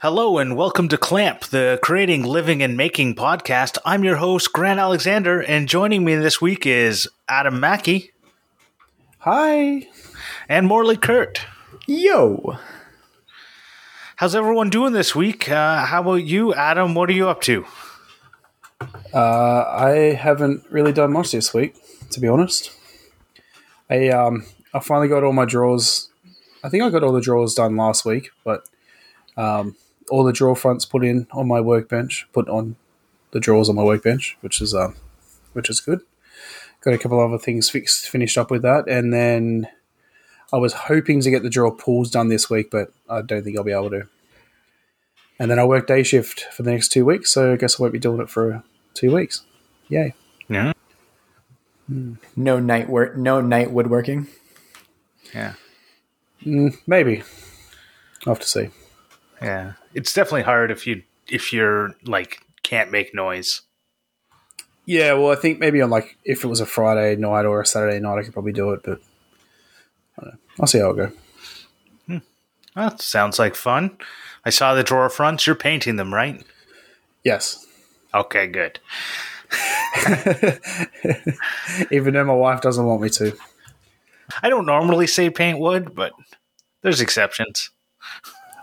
Hello and welcome to Clamp, the Creating, Living, and Making podcast. I'm your host, Grant Alexander, and joining me this week is Adam Mackey Hi. and Morley Kert. Yo. How's everyone doing this week? Uh, how about you, Adam? What are you up to? Uh, I haven't really done much this week, to be honest. I um, I finally got all my drawers. I think I got all the drawers done last week, but um, all the drawer fronts put in on my workbench, put on the drawers on my workbench, which is um, which is good. Got a couple other things fixed, finished up with that, and then I was hoping to get the drawer pulls done this week, but I don't think I'll be able to. And then I work day shift for the next two weeks, so I guess I won't be doing it for two weeks. Yay! Yeah. No night work. No night woodworking. Yeah. Mm, maybe. I'll have to see. Yeah. It's definitely hard if you if you're like can't make noise. Yeah, well, I think maybe on like if it was a Friday night or a Saturday night, I could probably do it, but I don't know. I'll see how it go. That sounds like fun. I saw the drawer fronts. You're painting them, right? Yes, Okay, good. even though my wife doesn't want me to. I don't normally say paint wood, but there's exceptions.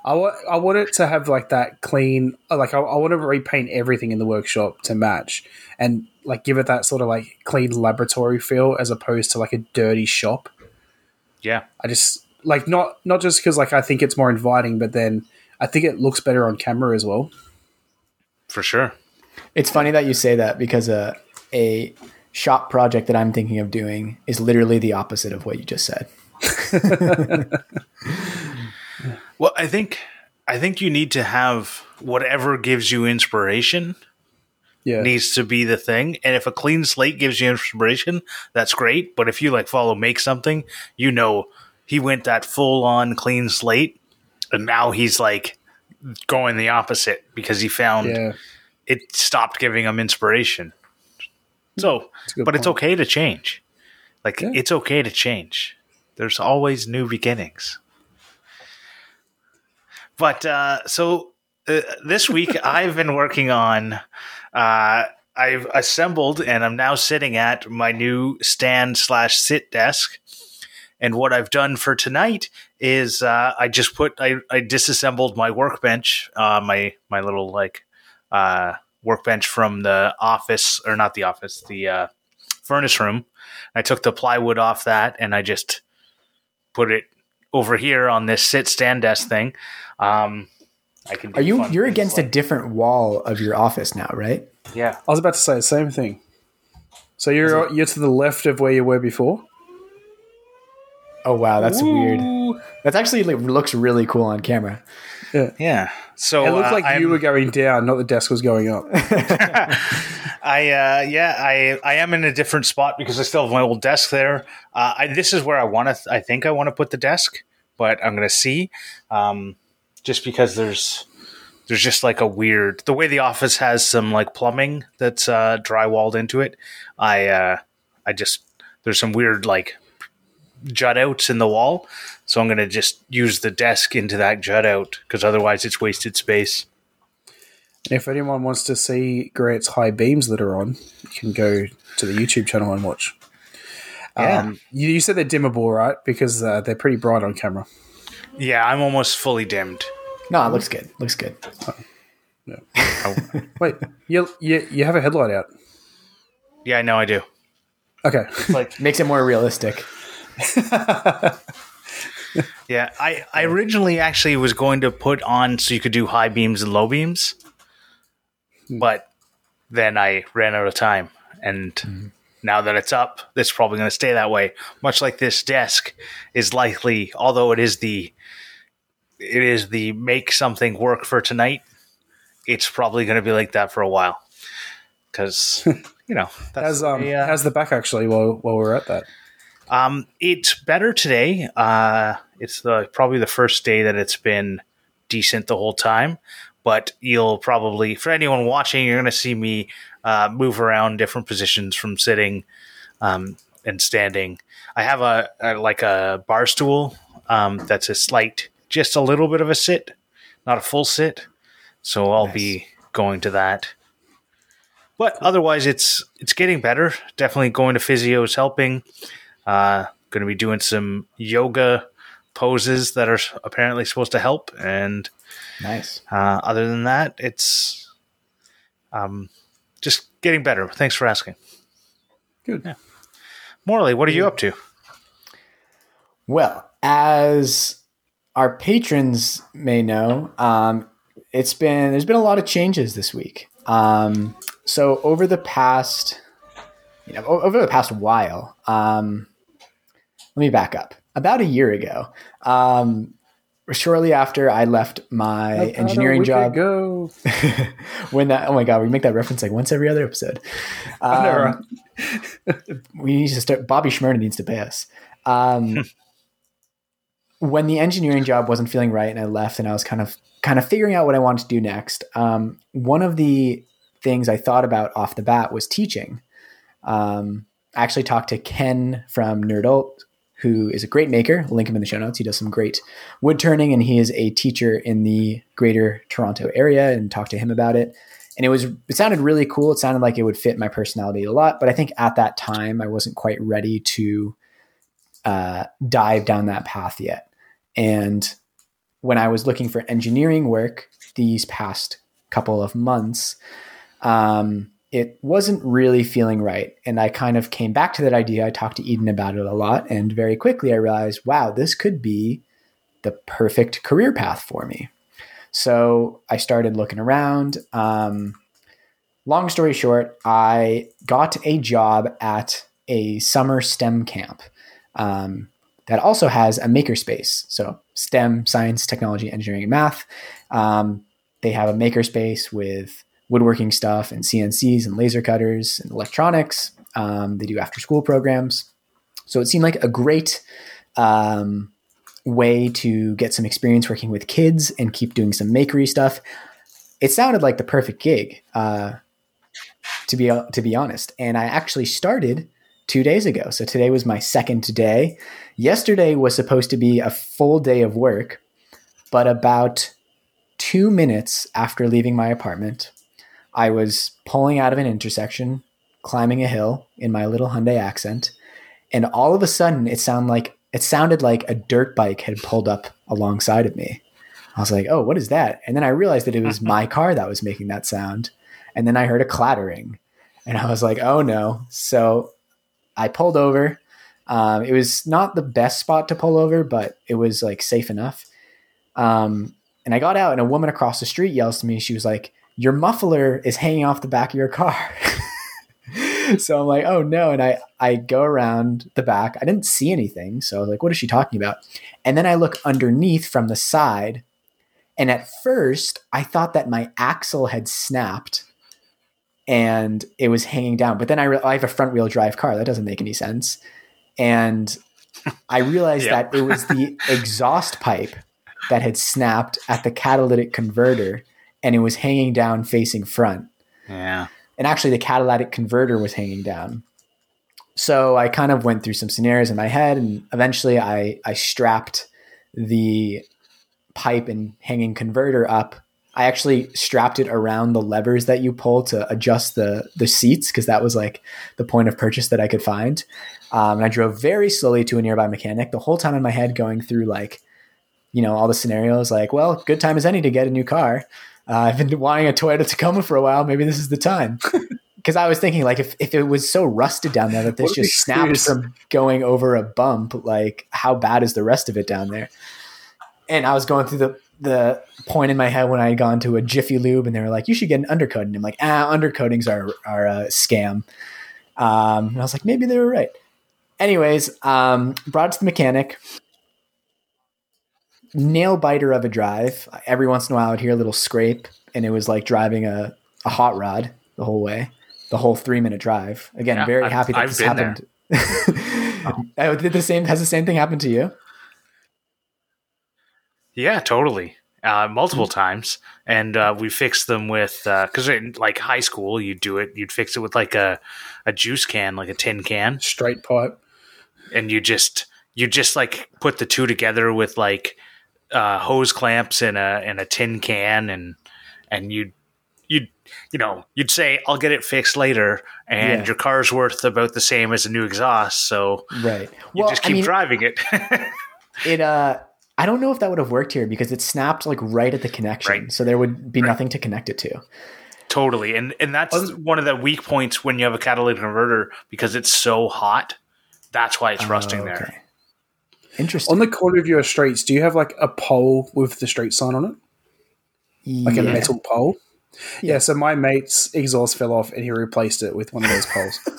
I want I want it to have like that clean, like I, I want to repaint everything in the workshop to match, and like give it that sort of like clean laboratory feel as opposed to like a dirty shop. Yeah. I just like not not just because like I think it's more inviting, but then I think it looks better on camera as well. For sure. It's funny that you say that because uh, a shop project that I'm thinking of doing is literally the opposite of what you just said. Well, I think I think you need to have whatever gives you inspiration Yeah, needs to be the thing. And if a clean slate gives you inspiration, that's great. But if you like follow make something, you know he went that full on clean slate and now he's like going the opposite because he found yeah, it stopped giving him inspiration. So, but it's okay to change. Like Yeah. it's okay to change. There's always new beginnings. But uh, so uh, this week I've been working on. Uh, I've assembled and I'm now sitting at my new stand slash sit desk. And what I've done for tonight is uh, I just put I, I disassembled my workbench, uh, my my little like uh, workbench from the office or not the office, the uh, furnace room. I took the plywood off that and I just put it over here on this sit stand desk thing. Um, I can. Are you you're things against a different wall of your office now, right? yeah. I was about to say the same thing. So you're you're to the left of where you were before. Oh wow, that's weird. That's actually like, looks really cool on camera. Yeah. So It looked uh, like you were going down, not the desk was going up. I uh, yeah, I I am in a different spot because I still have my old desk there. Uh, I, this is where I want to. Th- I think I want to put the desk, but I'm going to see. Um, just because there's there's just like a weird the way the office has some like plumbing that's uh, drywalled into it. I uh, I just there's some weird like jut outs in the wall, so I'm going to just use the desk into that jut out because otherwise it's wasted space. if anyone wants to see Grant's high beams that are on, you can go to the YouTube channel and watch. Yeah. Um, you, you said they're dimmable, right? Because uh, they're pretty bright on camera. Yeah, I'm almost fully dimmed. No, it looks good. Looks good. Wait, you, you you have a headlight out? Yeah, I know I do. Okay. Like Makes it more realistic. Yeah, I, I originally actually was going to put on so you could do high beams and low beams, but then I ran out of time. And now that it's up, it's probably going to stay that way. Much like this desk is likely, although it is the it is the make something work for tonight. It's probably going to be like that for a while because you know that's How's um the, uh, how's the back actually? While while we're at that, Um, it's better today. Uh, it's the probably the first day that it's been decent the whole time. But you'll probably, for anyone watching, you're going to see me uh, move around different positions from sitting um, and standing. I have a, a like a bar stool um, that's a slight, just a little bit of a sit, not a full sit. So I'll Nice. be going to that. But otherwise, it's it's getting better. Definitely going to physio is helping. Uh, going to be doing some yoga poses that are apparently supposed to help. And Nice. uh, other than that, it's um, just getting better. Thanks for asking. Good. Morley, what are you up to? Well, as our patrons may know, um, it's been there's been a lot of changes this week. Um, so over the past, you know, over the past while, um, let me back up. About a year ago, um, shortly after I left my About engineering job, ago. when that oh my god, we make that reference like once every other episode. Um, we need to start. Bobby Shmurda needs to pay us. Um, when the engineering job wasn't feeling right, and I left, and I was kind of kind of figuring out what I wanted to do next. Um, one of the things I thought about off the bat was teaching. Um, I actually talked to Ken from Nerdult, who is a great maker. I'll link him in the show notes. He does some great wood turning, and he is a teacher in the Greater Toronto area. And talked to him about it and it was it sounded really cool it sounded like it would fit my personality a lot but i think at that time i wasn't quite ready to uh, dive down that path yet and when i was looking for engineering work these past couple of months um, it wasn't really feeling right and i kind of came back to that idea i talked to eden about it a lot and very quickly i realized wow this could be the perfect career path for me so I started looking around. Um, long story short, I got a job at a summer STEM camp um, that also has a makerspace. So STEM, science, technology, engineering, and math. Um, they have a makerspace with woodworking stuff and CNCs and laser cutters and electronics. Um, they do after school programs. So it seemed like a great um, way to get some experience working with kids and keep doing some makery stuff. It sounded like the perfect gig, uh, to be to be honest. And I actually started two days ago. So today was my second day. Yesterday was supposed to be a full day of work, but about two minutes after leaving my apartment, I was pulling out of an intersection, climbing a hill in my little Hyundai accent, and all of a sudden it sounded like it sounded like a dirt bike had pulled up alongside of me. I was like, "Oh, what is that?" And then I realized that it was my car that was making that sound. And then I heard a clattering, and I was like, "Oh no!" So I pulled over. Um, it was not the best spot to pull over, but it was like safe enough. Um, and I got out, and a woman across the street yells to me. She was like, "Your muffler is hanging off the back of your car." so I'm like, "Oh no!" And I I go around the back. I didn't see anything, so I was like, "What is she talking about?" And then I look underneath from the side, and at first I thought that my axle had snapped and it was hanging down. But then I, re- I have a front wheel drive car. That doesn't make any sense. And I realized Yeah. that it was the exhaust pipe that had snapped at the catalytic converter and it was hanging down facing front. Yeah. And actually, the catalytic converter was hanging down. So I kind of went through some scenarios in my head, and eventually I, I strapped the pipe and hanging converter up. I actually strapped it around the levers that you pull to adjust the the seats because that was like the point of purchase that I could find. Um, and I drove very slowly to a nearby mechanic. The whole time in my head, going through like, you know, all the scenarios. Like, well, good time as any to get a new car. Uh, I've been wanting a Toyota Tacoma for a while. Maybe this is the time. Because I was thinking, like, if, if it was so rusted down there that this just snapped from going over a bump, like, how bad is the rest of it down there? And I was going through the the point in my head when I had gone to a Jiffy Lube, and they were like, "You should get an undercoat." And I'm like, "Ah, undercoatings are are a scam." Um, and I was like, maybe they were right. Anyways, um, brought it to the mechanic. Nail biter of a drive. Every once in a while, I'd hear a little scrape, and it was like driving a, a hot rod the whole way, the whole three minute drive. Again, Yeah, very I've- happy that I've this been there. happened. Oh, did the same has the same thing happened to you? Yeah, totally. uh, multiple times, and uh, we fixed them with because in like high school, you'd do it. You'd fix it with like a a juice can, like a tin can, Straight pipe. and you just you just like put the two together with like uh, hose clamps in a in a tin can, and and you'd you'd you know you'd say I'll get it fixed later, and Yeah. your car's worth about the same as a new exhaust, so Right. you well, just I keep mean, driving it. it uh I don't know if that would have worked here because it snapped like right at the connection. Right. So there would be Right. nothing to connect it to. Totally, and and that's Wasn't- one of the weak points when you have a catalytic converter because it's so hot. That's why it's rusting Oh, there. Okay. Interesting. On the corner of your streets, do you have like a pole with the street sign on it? Like a metal pole? Yeah. Yeah, so my mate's exhaust fell off and he replaced it with one of those poles.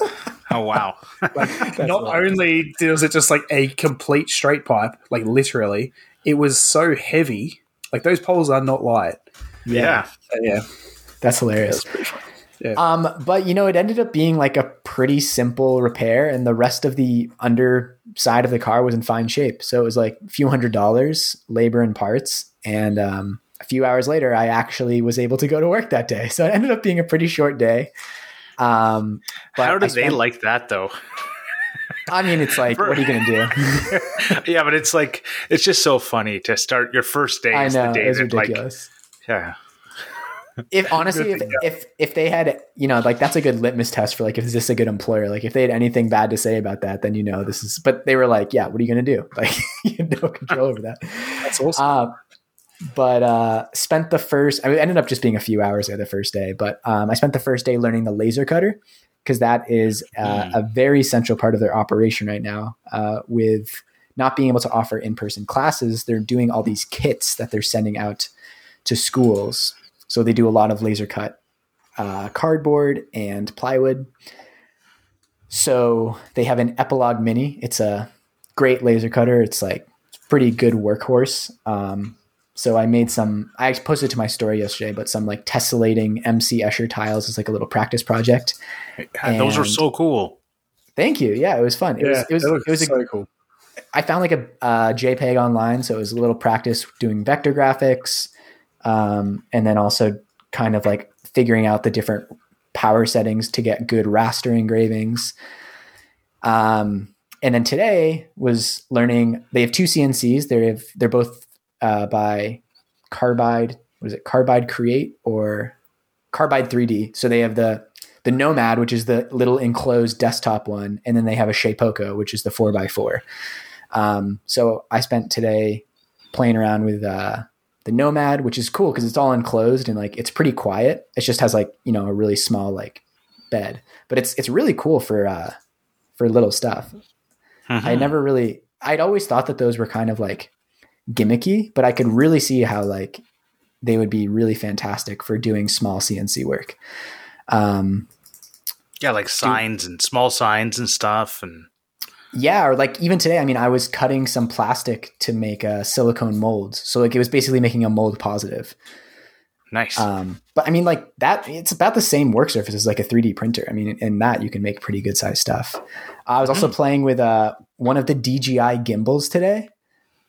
Oh wow! Like, not wild. only was it just like a complete straight pipe, like literally, it was so heavy. Like those poles are not light. yeah. Yeah, That's hilarious. Yeah. Um, but you know, it ended up being like a pretty simple repair, and the rest of the underside of the car was in fine shape. So it was like a few hundred dollars, labor and parts, and um, a few hours later, I actually was able to go to work that day. So it ended up being a pretty short day. Um, but How I did they like that though? I mean, it's like, what are you gonna do? yeah, but it's like it's just so funny to start your first day. I know the day it's that, like, ridiculous. yeah, if honestly, if, if if they had, you know, like that's a good litmus test for like, if is this a good employer? Like, if they had anything bad to say about that, then you know this is. But they were like, yeah, what are you gonna do? Like, you have no control over that. that's awesome. Uh, but uh, spent the first. I mean, ended up just being a few hours there the first day. But um, I spent the first day learning the laser cutter because that is uh, Mm. a very central part of their operation right now. Uh, with not being able to offer in-person classes, they're doing all these kits that they're sending out to schools. So they do a lot of laser cut uh, cardboard and plywood. So they have an Epilog Mini. It's a great laser cutter. It's like pretty good workhorse. Um, so I made some. I posted to my story yesterday, but some like tessellating MC Escher tiles is like a little practice project. God, those are so cool. Thank you. Yeah, it was fun. It yeah, was. It was. It was. A, cool. I found like a uh, JPEG online, so it was a little practice doing vector graphics, um, and then also kind of like figuring out the different power settings to get good raster engravings. Um, and then today was learning. They have two CNCs. They have they're both uh, by Carbide. What is it? Carbide Create or Carbide 3D. So they have the the Nomad, which is the little enclosed desktop one, and then they have a Shapeoko, which is the four x four. Um, so I spent today playing around with uh, the Nomad, which is cool because it's all enclosed and like it's pretty quiet. It just has like you know a really small like bed, but it's it's really cool for uh, for little stuff. Mm-hmm. I never really. I'd always thought that those were kind of like gimmicky, but I could really see how like they would be really fantastic for doing small CNC work. Um, yeah, like signs and small signs and stuff, and yeah, or like even today, I mean, I was cutting some plastic to make a silicone mold. So like it was basically making a mold positive. nice. Um, but I mean, like that, it's about the same work surface as like a 3D printer. I mean, in that you can make pretty good size stuff. I was also playing with uh, one of the DJI gimbals today.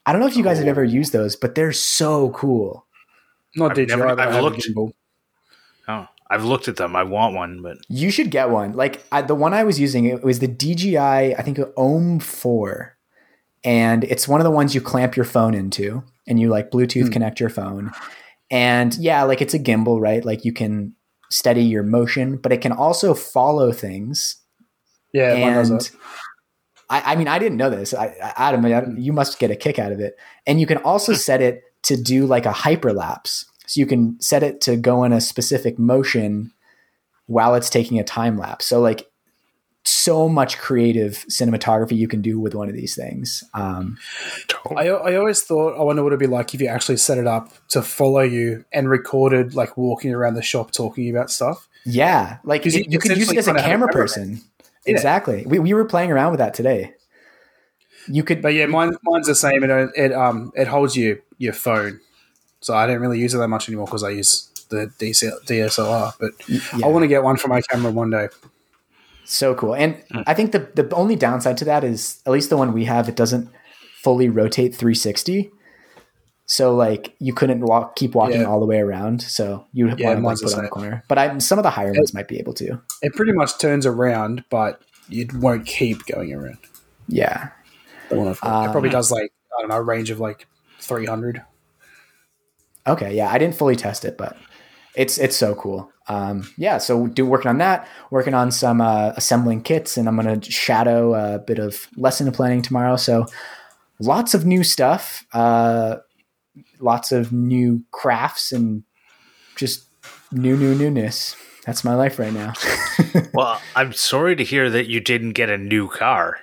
I don't know if you guys have ever used those, but they're so cool. Not I've DJI. never- but I I've looked. gimbal. I've looked at them. I want one, but You should get one. Like I, the one I was using, it was the DJI, I think OM 4. And it's one of the ones you clamp your phone into and you like Bluetooth Hmm. connect your phone. And yeah, like it's a gimbal, right? Like you can steady your motion, but it can also follow things. Yeah, and. I, I mean, I didn't know this. I, I, Adam, I, you must get a kick out of it. And you can also set it to do like a hyperlapse. So you can set it to go in a specific motion while it's taking a time lapse. So like so much creative cinematography you can do with one of these things. Um, I, I always thought, I wonder what it'd be like if you actually set it up to follow you and recorded like walking around the shop talking about stuff. yeah, like you, you you could use it as a camera person. Yeah. Exactly. We, we were playing around with that today. You could, But yeah, mine, mine's the same. It it um it holds your your phone, so I don't really use it that much anymore because I use the DSLR. But yeah. I want to get one for my camera one day. So cool. And I think the the only downside to that is at least the one we have, it doesn't fully rotate 360. So like you couldn't walk, keep walking Yeah. all the way around. So you would Yeah, want to like, the put on same. corner. But I, some of the higher ones might be able to. It pretty much turns around, but it won't keep going around. Yeah. The one I've got. it probably Um, does like I don't know, a range of like three hundred. Okay. Yeah. I didn't fully test it, but it's it's so cool. Um, yeah. So do working on that, working on some uh, assembling kits, and I'm gonna shadow a bit of lesson planning tomorrow. So lots of new stuff, uh, lots of new crafts, and just new new newness. That's my life right now. Well, I'm sorry to hear that you didn't get a new car,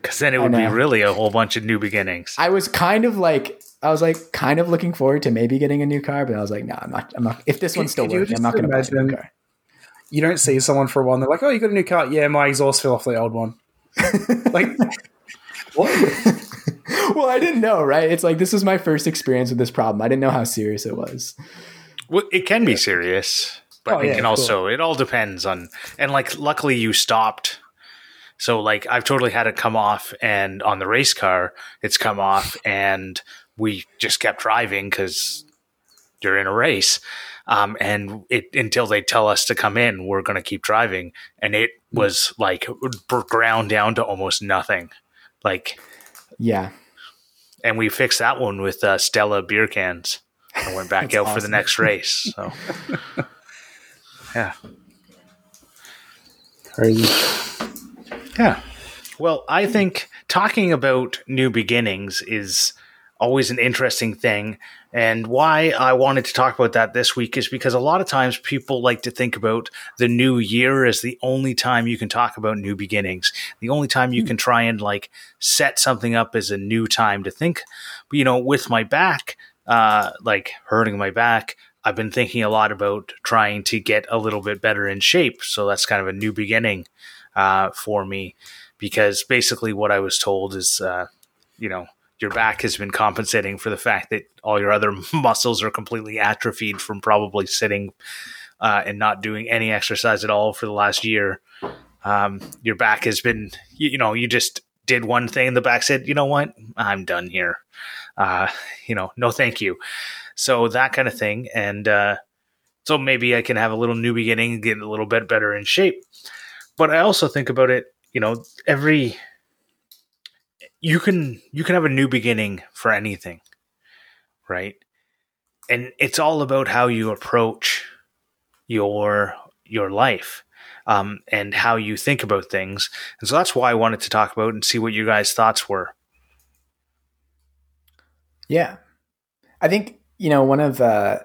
because then it would be really a whole bunch of new beginnings. I was kind of like. I was like kind of looking forward to maybe getting a new car, but I was like, no, I'm not. I'm not. If this Can- one's still can working, I'm not going to buy a new imagine- car. You don't see someone for a while and they're like, Oh, you got a new car? Yeah, my exhaust fell off the old one. like what? well, I didn't know, right? It's like this is my first experience with this problem. I didn't know how serious it was. Well, it can be serious, but Oh, it yeah, can cool. also. It all depends on. And like, luckily, you stopped. So like, I've totally had it come off, and on the race car, it's come off, and we just kept driving because you're in a race. Um, and it until they tell us to come in, we're gonna keep driving, and it Hmm. was like ground down to almost nothing. Like, Yeah. and we fixed that one with uh, Stella beer cans. and went back out for the next race. So, yeah. Crazy. Yeah. Well, I think talking about new beginnings is always an interesting thing. And why I wanted to talk about that this week is because a lot of times people like to think about the new year as the only time you can talk about new beginnings, the only time you can try and like set something up as a new time to think. But, you know, with my back, uh, like hurting my back, I've been thinking a lot about trying to get a little bit better in shape. So that's kind of a new beginning uh, for me because basically what I was told is, uh, you know, your back has been compensating for the fact that all your other muscles are completely atrophied from probably sitting uh, and not doing any exercise at all for the last year. Um, your back has been, you, you know, you just did one thing, the back said, you know what, I'm done here. Uh, you know, no, thank you. So that kind of thing, and uh, so maybe I can have a little new beginning, get a little bit better in shape. But I also think about it, you know, every you can you can have a new beginning for anything, right? And it's all about how you approach your your life um, and how you think about things. And so that's why I wanted to talk about and see what your guys' thoughts were. Yeah. I think, you know, one of uh,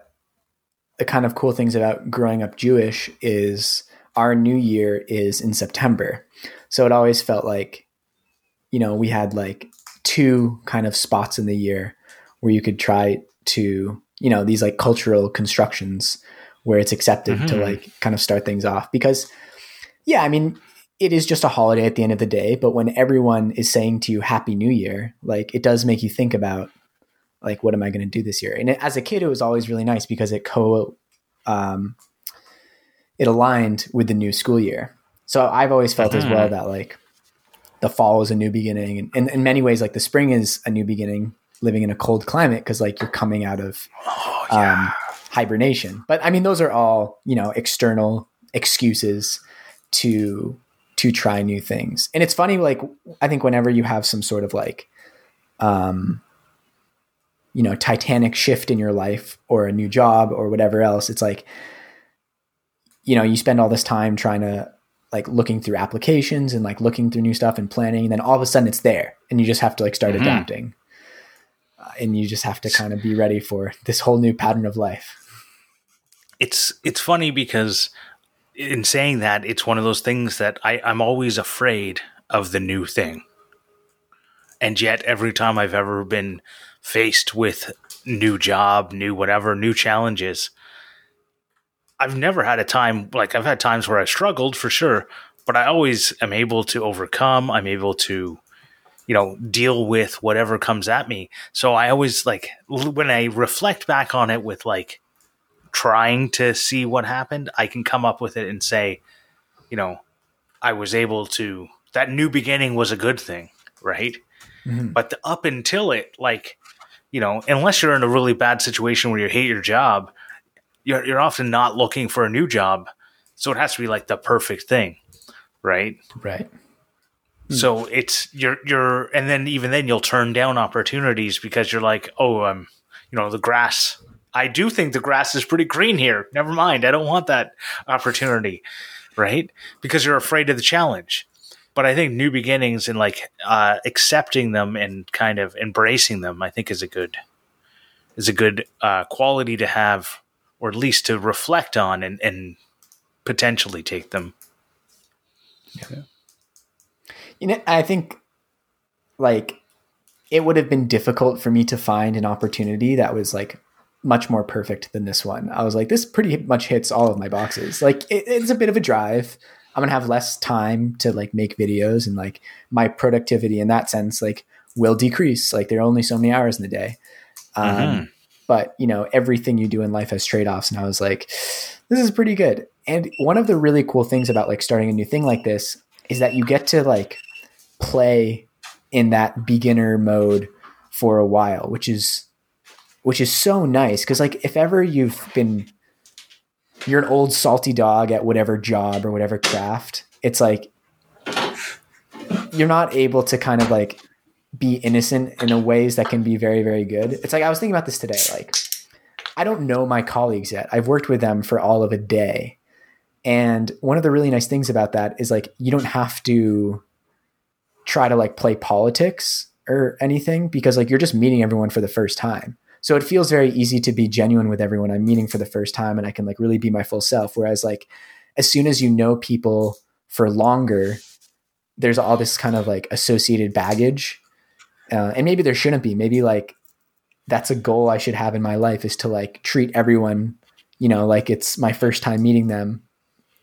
the kind of cool things about growing up Jewish is our new year is in September. So it always felt like, you know, we had like two kind of spots in the year where you could try to, you know, these like cultural constructions where it's accepted to Mhm. like kind of start things off. Because, yeah, I mean, it is just a holiday at the end of the day, but when everyone is saying to you Happy New Year, like it does make you think about like what am I going to do this year? And it, as a kid, it was always really nice because it co um, it aligned with the new school year. So I've always felt as well Mhm. that like the fall is a new beginning, and, and in many ways, like the spring is a new beginning. Living in a cold climate because like you're coming out of Oh um, hibernation. But I mean, those are all you know external excuses to to try new things. And it's funny, like I think whenever you have some sort of like, um, you know, titanic shift in your life or a new job or whatever else, it's like, you know, you spend all this time trying to like looking through applications and like looking through new stuff and planning, and then all of a sudden it's there, and you just have to like start Mhm. adapting. Uh, and you just have to kind of be ready for this whole new pattern of life. it's it's funny because in saying that it's one of those things that I, I'm always afraid of the new thing. And yet every time I've ever been faced with new job, new whatever, new challenges, I've never had a time like I've had times where I struggled for sure, but I always am able to overcome. I'm able to, you know, deal with whatever comes at me. So I always like when I reflect back on it with like trying to see what happened, I can come up with it and say, you know, I was able to that new beginning was a good thing, right? Mhm. But the, up until it, like you know, unless you're in a really bad situation where you hate your job, you're you're often not looking for a new job. So it has to be like the perfect thing, right? Right. So it's you're you're and then even then you'll turn down opportunities because you're like, oh, um, you know, the grass. I do think the grass is pretty green here. Never mind, I don't want that opportunity, right? Because you're afraid of the challenge. But I think new beginnings and like uh, accepting them and kind of embracing them, I think is a good is a good uh, quality to have, or at least to reflect on and, and potentially take them. You know, I think like it would have been difficult for me to find an opportunity that was like much more perfect than this one. I was like, this pretty much hits all of my boxes. Like it, it's a bit of a drive. I'm gonna have less time to like make videos and like my productivity in that sense like will decrease. Like there are only so many hours in the day. Um, Mhm. But you know, everything you do in life has trade offs, and I was like, this is pretty good. And one of the really cool things about like starting a new thing like this is that you get to like play in that beginner mode for a while, which is which is so nice because like if ever you've been you're an old salty dog at whatever job or whatever craft, it's like you're not able to kind of like be innocent in a ways that can be very very good. It's like I was thinking about this today like I don't know my colleagues yet. I've worked with them for all of a day. And one of the really nice things about that is like you don't have to try to like play politics or anything because like you're just meeting everyone for the first time. So it feels very easy to be genuine with everyone I'm meeting for the first time and I can like really be my full self whereas like as soon as you know people for longer there's all this kind of like associated baggage. Uh, and maybe there shouldn't be. Maybe like that's a goal I should have in my life is to like treat everyone, you know, like it's my first time meeting them.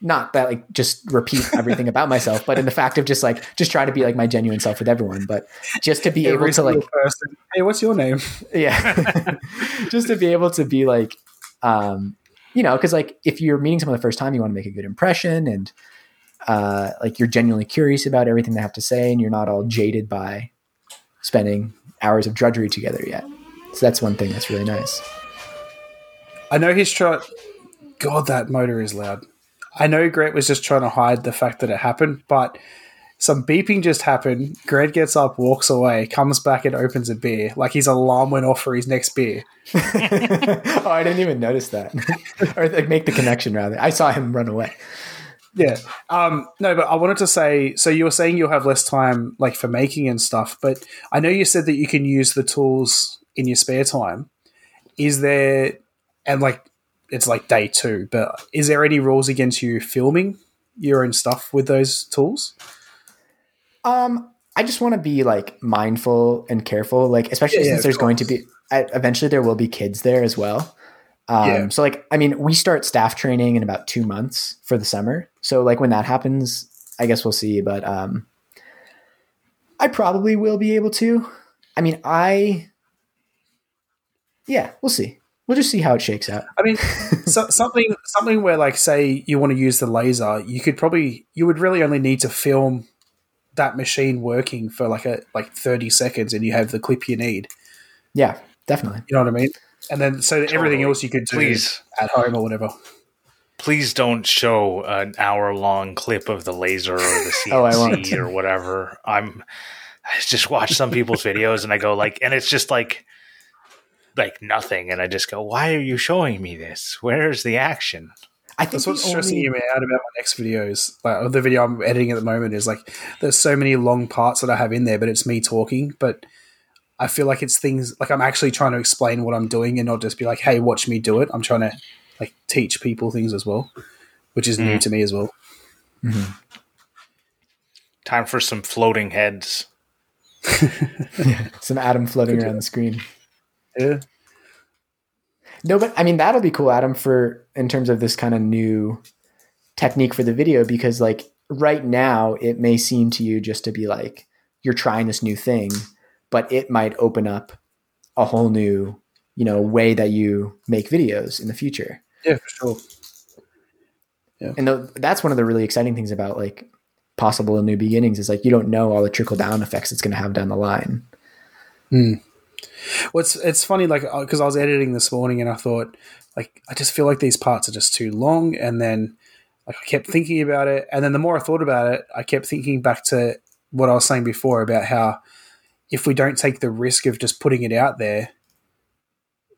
Not that like just repeat everything about myself, but in the fact of just like just try to be like my genuine self with everyone, but just to be able to like person. Hey, what's your name? yeah just to be able to be like um you know because like if you're meeting someone the first time you want to make a good impression and uh like you're genuinely curious about everything they have to say and you're not all jaded by spending hours of drudgery together yet so that's one thing that's really nice I know he's trying. God, that motor is loud. I know Grant was just trying to hide the fact that it happened, but some beeping just happened. Grant gets up, walks away, comes back, and opens a beer. Like his alarm went off for his next beer. oh i didn't even notice that or like make the connection rather i saw him run away Yeah. Um, no, but I wanted to say so you were saying you'll have less time like for making and stuff, but I know you said that you can use the tools in your spare time. Is there and like it's like day two, but is there any rules against you filming your own stuff with those tools? Um, I just want to be like mindful and careful, like especially Yeah, yeah, since of there's going to be I, eventually there will be kids there as well. Um, Yeah. So like, I mean, we start staff training in about two months for the summer. So like when that happens, I guess we'll see. But um, I probably will be able to. I mean, I yeah, we'll see. We'll just see how it shakes out. I mean, so, something something where like say you want to use the laser, you could probably you would really only need to film that machine working for like a like 30 seconds and you have the clip you need. Yeah, definitely. You know what I mean? And then so everything else you could do Please. at home or whatever. Please don't show an hour long clip of the laser or the CNC Oh, I won't. or whatever. I'm I just watch some people's videos and I go like and it's just like like nothing and I just go, Why are you showing me this? Where's the action? I think That's what's stressing only- me out about my next videos. Like the video I'm editing at the moment is like there's so many long parts that I have in there, but it's me talking. But I feel like it's things like I'm actually trying to explain what I'm doing and not just be like, "Hey, watch me do it." I'm trying to like teach people things as well, which is new Mm. to me as well. Time for some floating heads. some Adam floating around the screen. Yeah, No, but I mean that'll be cool, Adam, for in terms of this kind of new technique for the video, because like right now it may seem to you just to be like you're trying this new thing, but it might open up a whole new, you know, way that you make videos in the future. yeah, for sure. And the, that's one of the really exciting things about like possible new beginnings is like you don't know all the trickle down effects it's going to have down the line. Hmm. What's it's funny, like uh, because I was editing this morning and I thought, like, I just feel like these parts are just too long, and then like I kept thinking about it, and then the more I thought about it, I kept thinking back to what I was saying before about how if we don't take the risk of just putting it out there,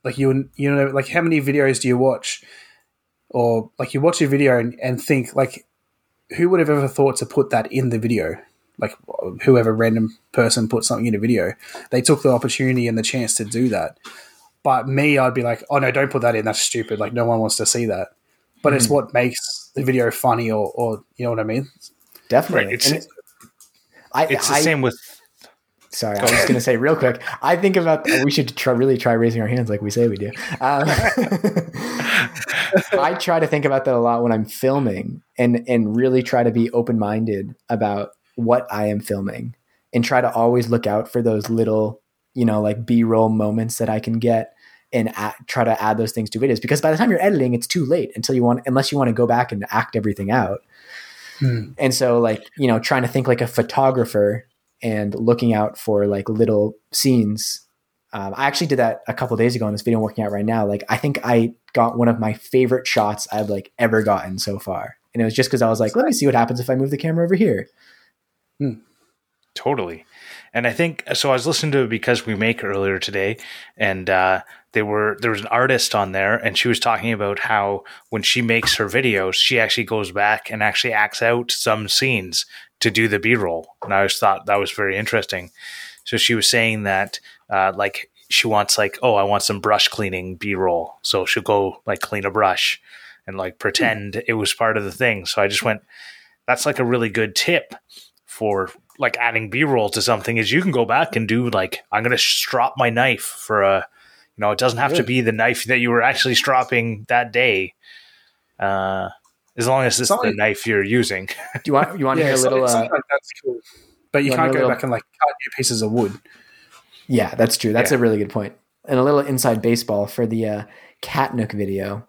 like you you know, like how many videos do you watch, or like you watch a video and, and think like, who would have ever thought to put that in the video? Like whoever random person put something in a video, they took the opportunity and the chance to do that. But me, I'd be like, oh no, don't put that in. That's stupid. Like no one wants to see that. But mm. it's what makes the video funny, or, or you know what I mean? Definitely. Right. It's, I, it's the I, same with Sorry, I was going to say real quick. I think about we should try, really try raising our hands like we say we do. Um, I try to think about that a lot when I'm filming, and and really try to be open minded about what I am filming, and try to always look out for those little, you know, like B roll moments that I can get, and add, try to add those things to videos. Because by the time you're editing, it's too late until you want, unless you want to go back and act everything out. Hmm. And so, like you know, trying to think like a photographer and looking out for like little scenes. Um, I actually did that a couple days ago in this video I'm working out right now. Like I think I got one of my favorite shots I've like ever gotten so far, and it was just because I was like, let me see what happens if I move the camera over here. Hmm. Totally. And I think so. I was listening to it because we make earlier today, and uh, they were there was an artist on there, and she was talking about how when she makes her videos, she actually goes back and actually acts out some scenes to do the B roll, and I thought that was very interesting. So she was saying that uh, like she wants like oh I want some brush cleaning B roll, so she'll go like clean a brush and like pretend mm. it was part of the thing. So I just went, that's like a really good tip for like adding B roll to something is you can go back and do like I'm gonna strop my knife for a you know it doesn't have to be the knife that you were actually stropping that day. Uh, as long as it's the knife you're using. Do you want you want yeah, to hear a little? Uh, like that's cool, but you, you can't go little, back and like cut your pieces of wood. Yeah, that's true. That's yeah. a really good point. And a little inside baseball for the uh, Katnook video.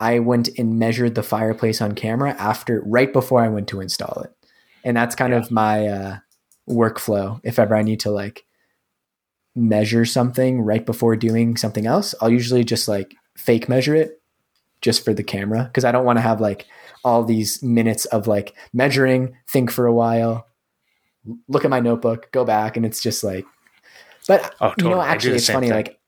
I went and measured the fireplace on camera after right before I went to install it, and that's kind yeah. of my uh, workflow. If ever I need to like measure something right before doing something else, I'll usually just like fake measure it just for the camera because I don't want to have like all these minutes of like measuring, think for a while, look at my notebook, go back, and it's just like. But oh, totally. you know, actually, it's funny. Thing. Like,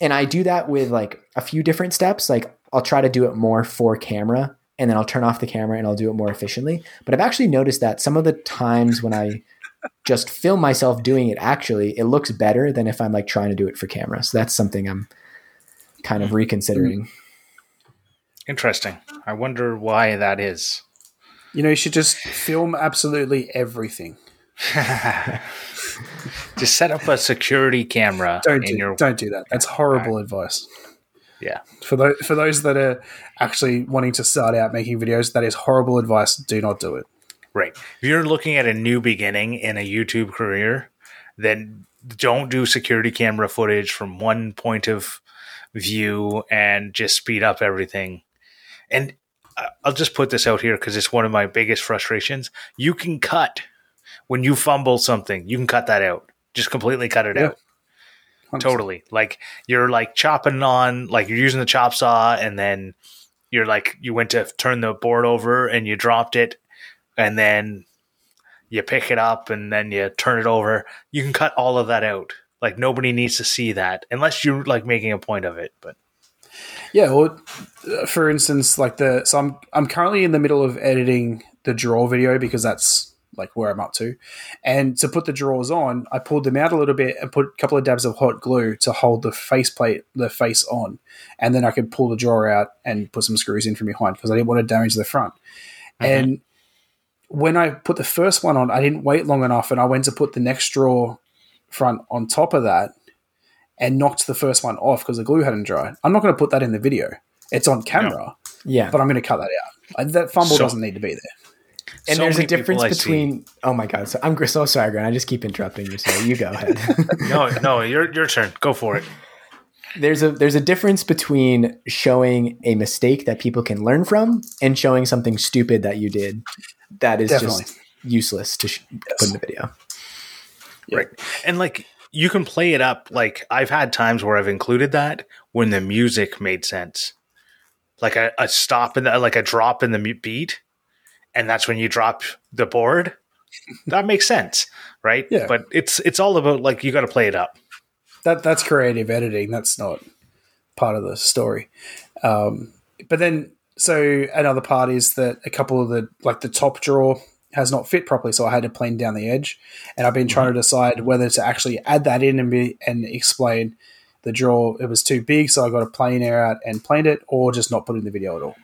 and I do that with like a few different steps. Like, I'll try to do it more for camera, and then I'll turn off the camera and I'll do it more efficiently. But I've actually noticed that some of the times when I just film myself doing it, actually, it looks better than if I'm like trying to do it for camera. So that's something I'm kind of reconsidering. Interesting. I wonder why that is. You know, you should just film absolutely everything. just set up a security camera. Don't do, your... don't do that. That's horrible right. advice. Yeah. For those for those that are actually wanting to start out making videos, that is horrible advice. Do not do it. Right. If you're looking at a new beginning in a YouTube career, then don't do security camera footage from one point of view and just speed up everything and uh, I'll just put this out here because it's one of my biggest frustrations. You can cut when you fumble something, you can cut that out. Just completely cut it yeah. out. 100%. Totally. Like you're like chopping on, like you're using the chop saw, and then you're like, you went to turn the board over and you dropped it, and then you pick it up and then you turn it over. You can cut all of that out. Like nobody needs to see that unless you're like making a point of it. But yeah, well, for instance, like the so I'm I'm currently in the middle of editing the draw video because that's like where I'm up to. And to put the drawers on, I pulled them out a little bit and put a couple of dabs of hot glue to hold the faceplate, the face on, and then I could pull the drawer out and put some screws in from behind because I didn't want to damage the front. Mm-hmm. And when I put the first one on, I didn't wait long enough, and I went to put the next drawer front on top of that, and knocked the first one off because the glue hadn't dried. I'm not going to put that in the video. It's on camera. Yeah. But I'm going to cut that out. That fumble so, doesn't need to be there. And so there's a difference between. Oh my god! So I'm so sorry, Grant. I just keep interrupting you. So you go ahead. no, no, your your turn. Go for it. There's a there's a difference between showing a mistake that people can learn from and showing something stupid that you did that is Definitely. just useless to sh- yes. put in the video. Right, and like you can play it up like I've had times where I've included that when the music made sense, like a, a stop in the, like a drop in the beat, and that's when you drop the board. that makes sense, right? Yeah. But it's it's all about like you got to play it up. That that's creative editing. That's not part of the story. Um, but then, so another part is that a couple of the like the top drawer has not fit properly, so I had to plane down the edge, and I've been trying to decide whether to actually add that in and be and explain the draw. It was too big, so I got a plane air out and planed it, or just not put in the video at all.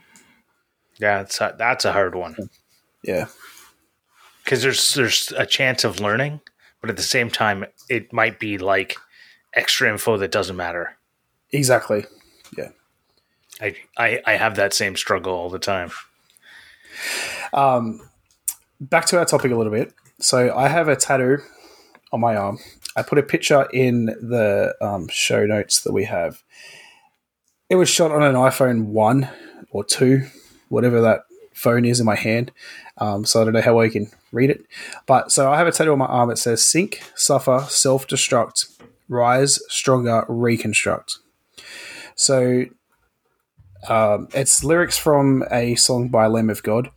Yeah, it's a, that's a hard one Yeah, because there's there's a chance of learning, but at the same time, it might be like extra info that doesn't matter. exactly. Yeah. I, I, I have that same struggle all the time. Um, back to our topic a little bit. So I have a tattoo on my arm. I put a picture in the um, show notes that we have. It was shot on an iPhone one or two, whatever that phone is in my hand. Um, so I don't know how well you can read it. But so I have a tattoo on my arm that says "Sink, Suffer, Self Destruct, Rise, Stronger, Reconstruct." So um, it's lyrics from a song by Lamb of God,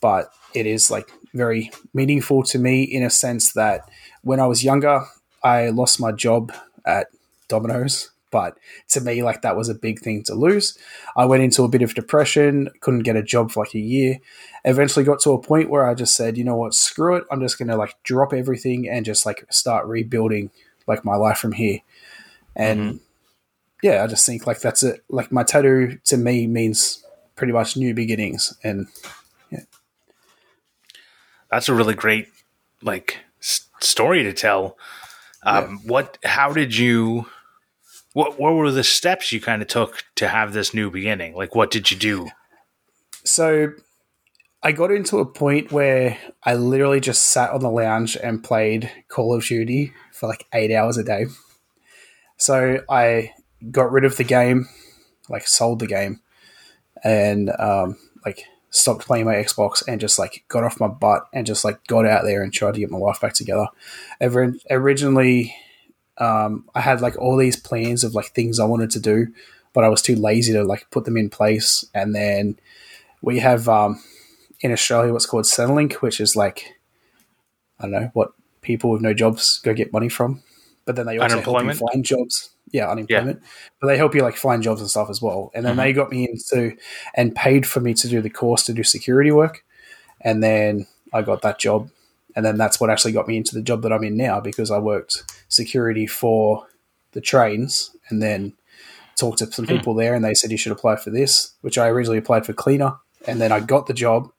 but it is like very meaningful to me in a sense that when I was younger, I lost my job at Domino's. But to me, like that was a big thing to lose. I went into a bit of depression, couldn't get a job for like a year. Eventually got to a point where I just said, you know what, screw it. I'm just gonna like drop everything and just like start rebuilding like my life from here. And yeah, I just think like that's it. Like my tattoo to me means pretty much new beginnings. And yeah. That's a really great like s- story to tell. Um, What? How did you? What? What were the steps you kind of took to have this new beginning? Like, what did you do? so I got into a point where I literally just sat on the lounge and played Call of Duty for like eight hours a day. So I got rid of the game, like sold the game, and um, like stopped playing my Xbox and just like got off my butt and just like got out there and tried to get my life back together. Ever- originally, um, I had like all these plans of like things I wanted to do, but I was too lazy to like put them in place. And then we have um, in Australia what's called Centrelink, which is like I don't know what people with no jobs go get money from, but then they also help you find jobs. Yeah, unemployment. But they help you like find jobs and stuff as well. And then Mhm. they got me into and paid for me to do the course to do security work. And then I got that job. And then that's what actually got me into the job that I'm in now because I worked security for the trains and then talked to some Hmm. people there and they said you should apply for this, which I originally applied for cleaner. And then I got the job.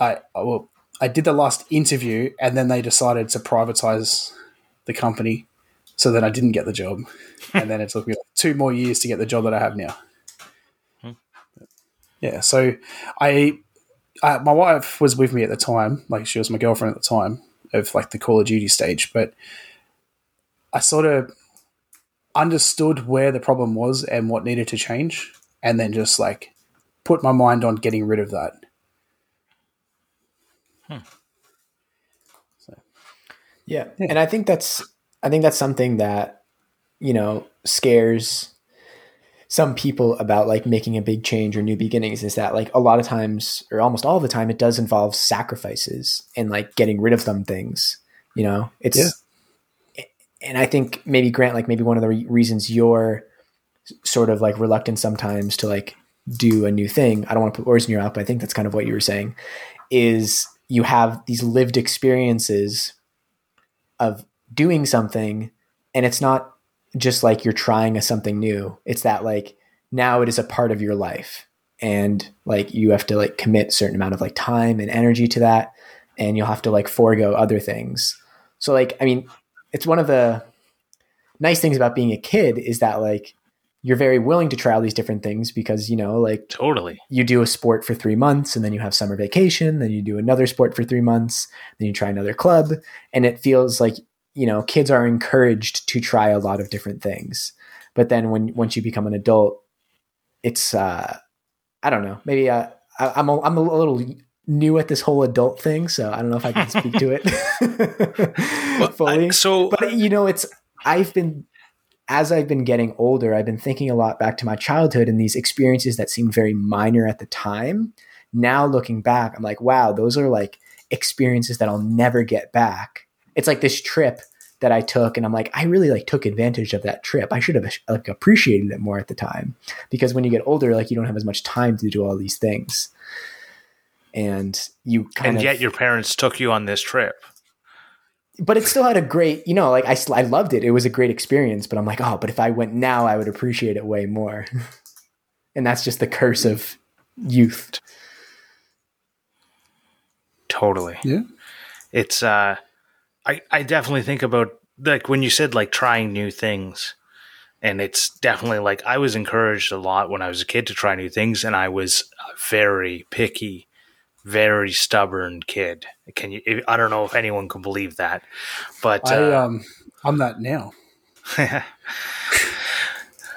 I I- well, I did the last interview and then they decided to privatize the company. So then I didn't get the job. and then it took me like two more years to get the job that I have now. Hmm. Yeah. So I, I, my wife was with me at the time. Like she was my girlfriend at the time of like the Call of Duty stage. But I sort of understood where the problem was and what needed to change. And then just like put my mind on getting rid of that. Hmm. Yeah. And I think that's I think that's something that, you know, scares some people about like making a big change or new beginnings is that like a lot of times or almost all the time it does involve sacrifices and like getting rid of some things. You know, it's and I think maybe Grant, like maybe one of the re- reasons you're sort of like reluctant sometimes to like do a new thing. I don't want to put words in your mouth, but I think that's kind of what you were saying. Is you have these lived experiences of doing something, and it's not just like you're trying a something new. It's that like now it is a part of your life, and like you have to like commit certain amount of like time and energy to that, and you'll have to like forego other things. So like I mean, it's one of the nice things about being a kid is that like you're very willing to try all these different things because you know like Totally. you do a sport for three months and then you have summer vacation then you do another sport for three months then you try another club. And it feels like you know kids are encouraged to try a lot of different things. But then when once you become an adult it's uh i don't know. Maybe uh, I, i'm a, i'm a little new at this whole adult thing so i don't know if i can speak to it fully. I- so but you know, it's I've been as I've been getting older, I've been thinking a lot back to my childhood and these experiences that seemed very minor at the time. Now looking back, I'm like, wow, those are like experiences that I'll never get back. It's like this trip that I took and I'm like, I really like took advantage of that trip. I should have like appreciated it more at the time. Because when you get older, like you don't have as much time to do all these things. And you kind and of yet your parents took you on this trip. but it still had a great, you know, like I, I loved it. It was a great experience, but I'm like, oh, but if I went now, I would appreciate it way more. and that's just the curse of youth. Totally. Yeah. It's uh I I definitely think about like when you said like trying new things and it's definitely like I was encouraged a lot when I was a kid to try new things and I was very picky very stubborn kid. Can you I don't know if anyone can believe that. But I uh, um I'm that now.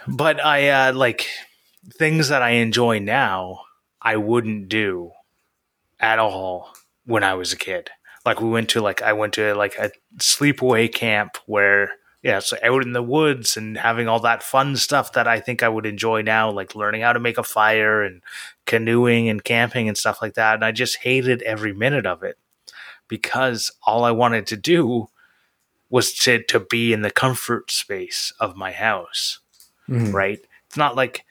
but I uh, like things that I enjoy now. I wouldn't do at all when I was a kid. Like we went to like I went to like a sleepaway camp where yeah, so out in the woods and having all that fun stuff that I think I would enjoy now, like learning how to make a fire and canoeing and camping and stuff like that. And I just hated every minute of it because all I wanted to do was to to be in the comfort space of my house Mhm. right? It's not like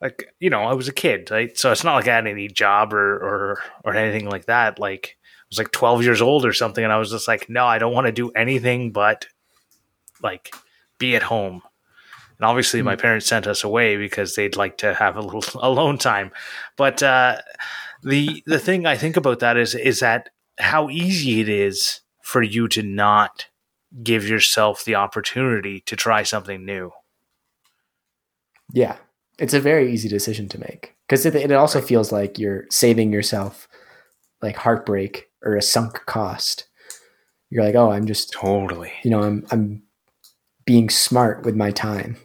like you know I was a kid, right? So it's not like I had any job or or or anything like that. Like I was like twelve years old or something, and I was just like, no, I don't want to do anything but like be at home. And obviously, my parents sent us away because they'd like to have a little alone time. But uh, the the thing I think about that is is that how easy it is for you to not give yourself the opportunity to try something new. Yeah. It's a very easy decision to make because it, it also feels like you're saving yourself like heartbreak or a sunk cost. You're like, oh, I'm just, Totally. you know, I'm, I'm being smart with my time.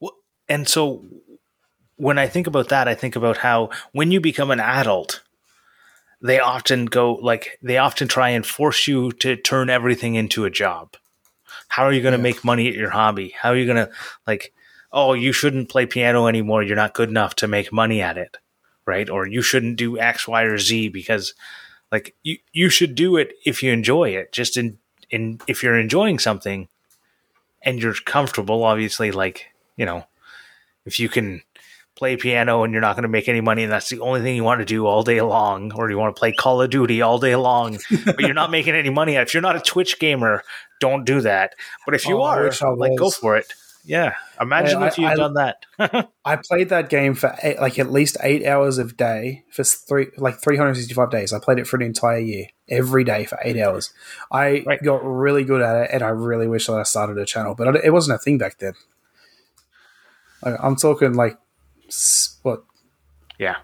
Well, and so when I think about that, I think about how when you become an adult, they often go like they often try and force you to turn everything into a job. How are you going to Yeah. make money at your hobby? How are you going to like oh, you shouldn't play piano anymore. You're not good enough to make money at it, right? Or you shouldn't do X, Y, or Z because like you you should do it if you enjoy it. Just in in if you're enjoying something and you're comfortable, obviously like, you know, if you can play piano and you're not going to make any money and that's the only thing you want to do all day long or you want to play call of duty all day long but you're not making any money if you're not a twitch gamer don't do that. But if you Oh, are like go for it yeah imagine I- if you'd I- done that I played that game for eight, like at least eight hours of day for three like 365 days. I played it for an entire year, every day for eight hours. I Right. got really good at it, and I really wish that I started a channel, but it wasn't a thing back then. Like, I'm talking like what yeah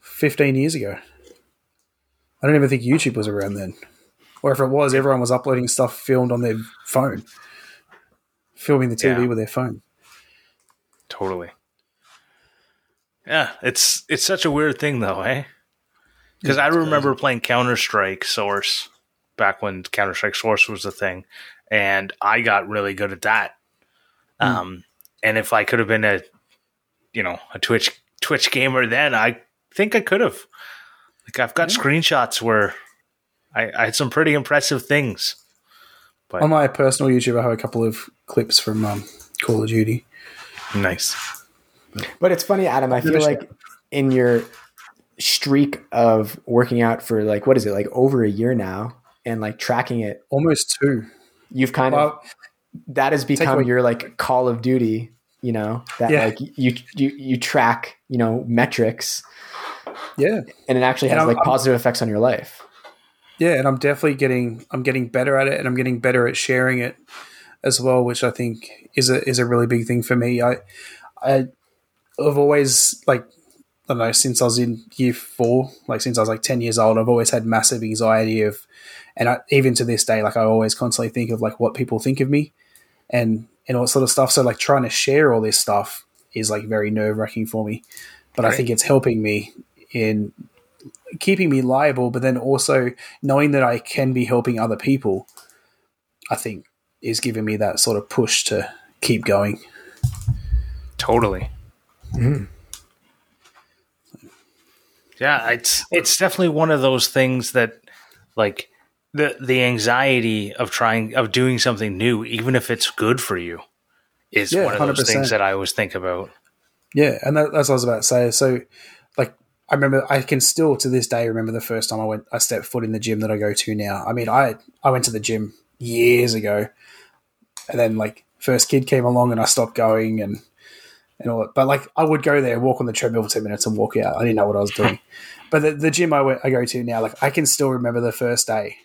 15 years ago. I don't even think YouTube was around then, or if it was, everyone was uploading stuff filmed on their phone, filming the TV Yeah. with their phone. totally yeah it's it's such a weird thing though eh because i remember playing counter-strike source back when counter-strike source was a thing and i got really good at that Hmm. um and if i could have been a you know a twitch twitch gamer then i think i could have like i've got Yeah. screenshots where I, I had some pretty impressive things On my personal YouTube, I have a couple of clips from um, Call of Duty. nice But it's funny, Adam. I feel like in your streak of working out for like what is it like over a year now, and like tracking it, Almost two. you've kind of that has become your like Call of Duty. You know that Yeah. like you you you track you know metrics, yeah, and it actually And has I'm- like I'm- positive effects on your life. Yeah, and I'm definitely getting I'm getting better at it, and I'm getting better at sharing it as well, which I think is a is a really big thing for me. I I I've always like I don't know since I was in year four, like since I was like ten years old, I've always had massive anxiety of, and I, even to this day, like I always constantly think of like what people think of me, and and all sort of stuff. So like trying to share all this stuff is like very nerve wracking for me, but I think it's helping me in keeping me liable, but then also knowing that I can be helping other people I think is giving me that sort of push to keep going. Totally. Mm-hmm. Yeah, it's it's definitely one of those things that like the the anxiety of trying of doing something new, even if it's good for you, is Yeah, one of those 100%. things that I always think about. Yeah, and that, that's what I was about to say. So, like, I remember I can still to this day remember the first time I went, I stepped foot in the gym that I go to now. I mean, I I went to the gym years ago, and then like first kid came along and I stopped going and and all that. But like, I would go there, walk on the treadmill for ten minutes, and walk out. I didn't know what I was doing. but the, the gym I went, I go to now, like, I can still remember the first day.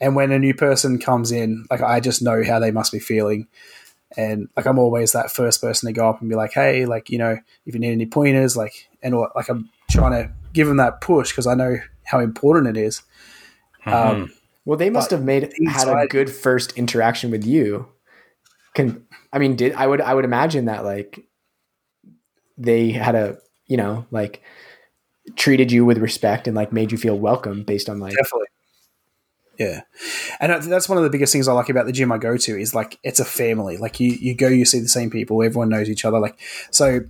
And when a new person comes in, like I just know how they must be feeling and like I'm always that first person to go up and be like, hey, like you know, if you need any pointers, like and all, like I'm trying to give them that push because I know how important it is. Um, Well, they must have made had a good first interaction with you. Can I mean, did I would I would imagine that like they had a you know like treated you with respect and like made you feel welcome based on like definitely. Yeah, and that's one of the biggest things I like about the gym I go to is like it's a family. Like you, you go, you see the same people, everyone knows each other. Like so,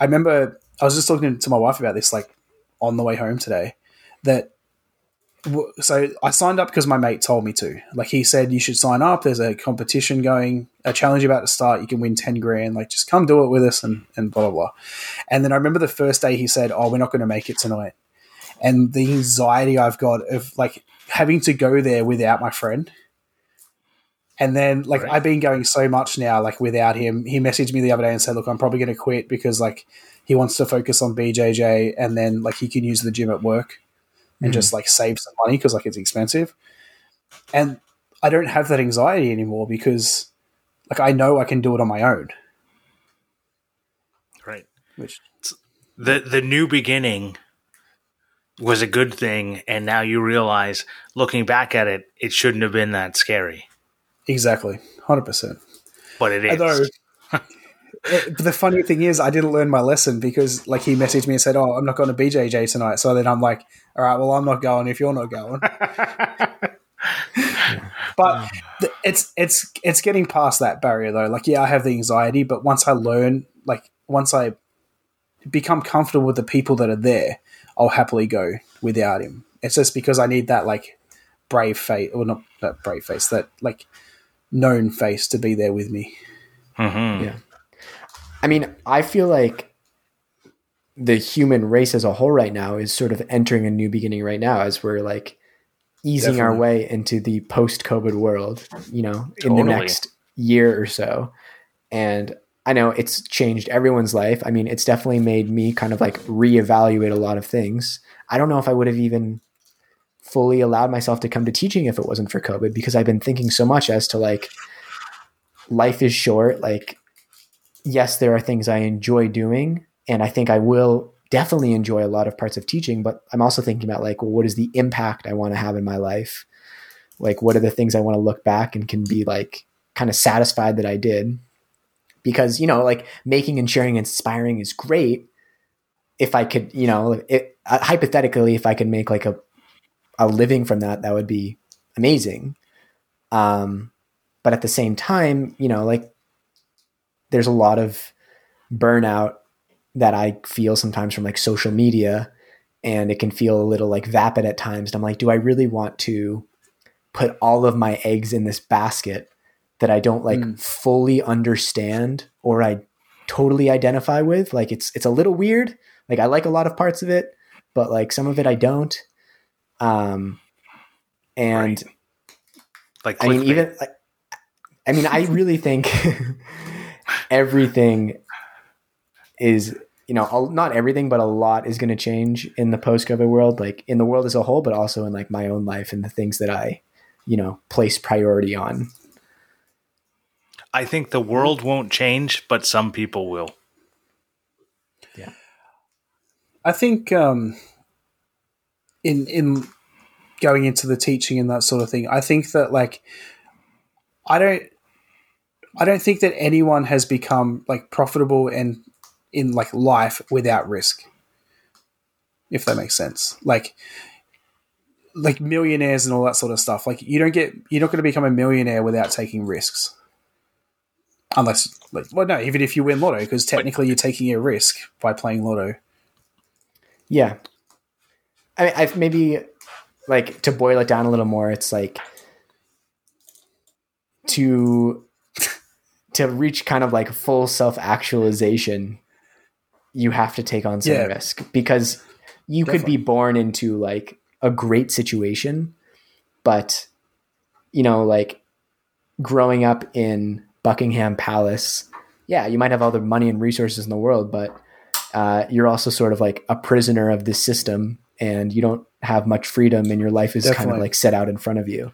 I remember I was just talking to my wife about this like on the way home today. That so I signed up because my mate told me to. Like he said, you should sign up. There's a competition going, a challenge about to start. You can win ten grand. Like just come do it with us and and blah blah blah. And then I remember the first day he said, "Oh, we're not going to make it tonight." And the anxiety I've got of like having to go there without my friend. And then like Right. I've been going so much now, like without him. He messaged me the other day and said, Look, I'm probably gonna quit because like he wants to focus on BJJ and then like he can use the gym at work and Mhm. just like save some money because like it's expensive. And I don't have that anxiety anymore because like I know I can do it on my own. Right. Which The the new beginning was a good thing, and now you realize, looking back at it, it shouldn't have been that scary, exactly. Hundred percent. but it is. Although, eh, it, the funny thing is, I didn't learn my lesson because, like, he messaged me and said, "Oh, I'm not going to BJJ tonight." So then I'm like, "All right, well, I'm not going if you're not going." but th- it's it's it's getting past that barrier though. Like, yeah, I have the anxiety, but once I learn, like, once I become comfortable with the people that are there, I'll happily go without him. It's just because I need that like brave face, or not that brave face, that like known face to be there with me. Mhm. Yeah. I mean, I feel like the human race as a whole right now is sort of entering a new beginning right now as we're like easing our way into the post COVID world, you know, in the next year or so. And I know it's changed everyone's life. I mean, it's definitely made me kind of like reevaluate a lot of things. I don't know if I would have even fully allowed myself to come to teaching if it wasn't for COVID because I've been thinking so much as to like life is short. Like, yes, there are things I enjoy doing, and I think I will definitely enjoy a lot of parts of teaching, but I'm also thinking about like, well, what is the impact I want to have in my life? Like, what are the things I want to look back and can be like kind of satisfied that I did? Because, you know, like making and sharing and inspiring is great. If I could, you know, it, hypothetically, if I could make like a, a living from that, that would be amazing. Um, but at the same time, you know, like there's a lot of burnout that I feel sometimes from like social media and it can feel a little like vapid at times. And I'm like, do I really want to put all of my eggs in this basket that I don't like Mm. fully understand or I totally identify with? Like it's it's a little weird. Like I like a lot of parts of it, but like some of it I don't. Um and Like I mean, clickbait. even like, I mean, I really think everything is, you know, a- not everything, but a lot is going to change in the post-COVID world, like in the world as a whole, but also in like my own life and the things that I, you know, place priority on. I think the world won't change, but some people will. Yeah i think um, in in going into the teaching and that sort of thing, I think that like I don't I don't think that anyone has become like profitable and in like life without risk. If that makes sense. Like like millionaires and all that sort of stuff. Like you don't get you're not going to become a millionaire without taking risks. Unless, like, well, no, even if you win lotto, because technically you're taking a risk by playing lotto. Yeah. I, mean, I've maybe like to boil it down a little more. It's like to to reach kind of like full self actualization. You have to take on some Yeah. risk because you could be born into like a great situation, but you know, like growing up in Buckingham Palace, yeah, you might have all the money and resources in the world, but uh, you're also sort of like a prisoner of this system and you don't have much freedom and your life is kind of like set out in front of you.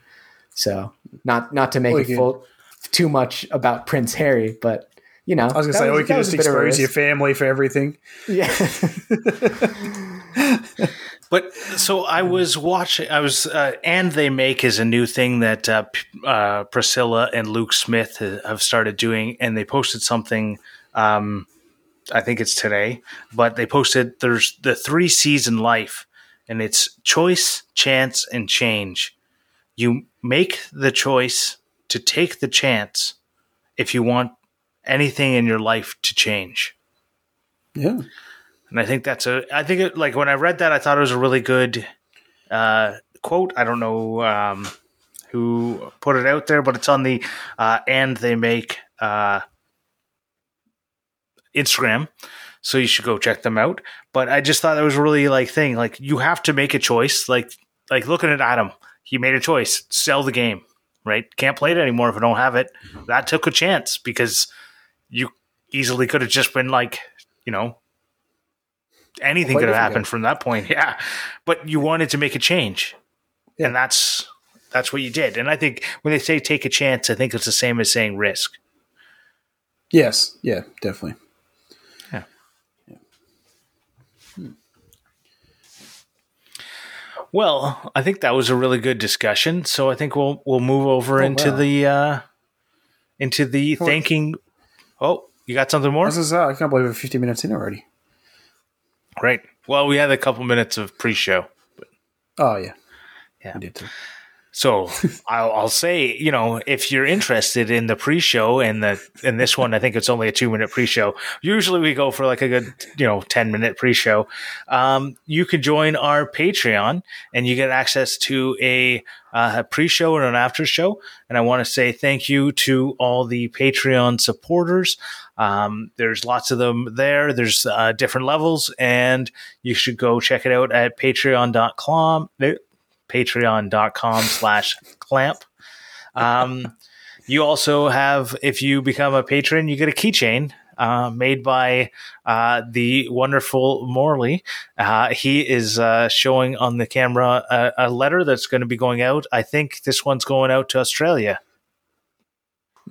So not not to make Or it full too much about Prince Harry, but you know, I was going to say, or you can just expose your family for everything. Yeah. But so I was watching. I was, uh, and they make is a new thing that uh, uh, Priscilla and Luke Smith have started doing, and they posted something. Um, I think it's today, but they posted there's the three season life, and it's choice, chance, and change. You make the choice to take the chance if you want anything in your life to change. Yeah. And I think that's a. I think it, like when I read that, I thought it was a really good uh, quote. I don't know um, who put it out there, but it's on the uh, and they make uh, Instagram, so you should go check them out. But I just thought that was really like thing. Like you have to make a choice. Like like looking at Adam, he made a choice. Sell the game, right? Can't play it anymore if I don't have it. That took a chance because you easily could have just been like, you know, anything could have happened from that point. Yeah, but you wanted to make a change, Yeah. and that's that's what you did. And I think when they say take a chance, I think it's the same as saying risk. Yes. Yeah. Definitely. Well, I think that was a really good discussion. So I think we'll we'll move over Oh, into wow. the uh, into the Well- thanking. Oh, you got something more? I, was gonna I can't believe we're 50 minutes in already. Great. Well, we had a couple minutes of pre-show. Oh, yeah. Yeah. We did too. So I'll, I'll say, you know, if you're interested in the pre-show and the in this one, I think it's only a two minute pre-show. Usually we go for like a good, you know, ten minute pre-show. Um, you can join our Patreon and you get access to a, uh, pre-show and an after show. And I want to say thank you to all the Patreon supporters. Um, there's lots of them there. There's uh, different levels, and you should go check it out at patreon.com patreon.com slash clamp. Um, you also have, if you become a patron, you get a keychain uh, made by uh, the wonderful Morley. Uh, he is uh, showing on the camera a, a letter that's going to be going out. I think this one's going out to Australia.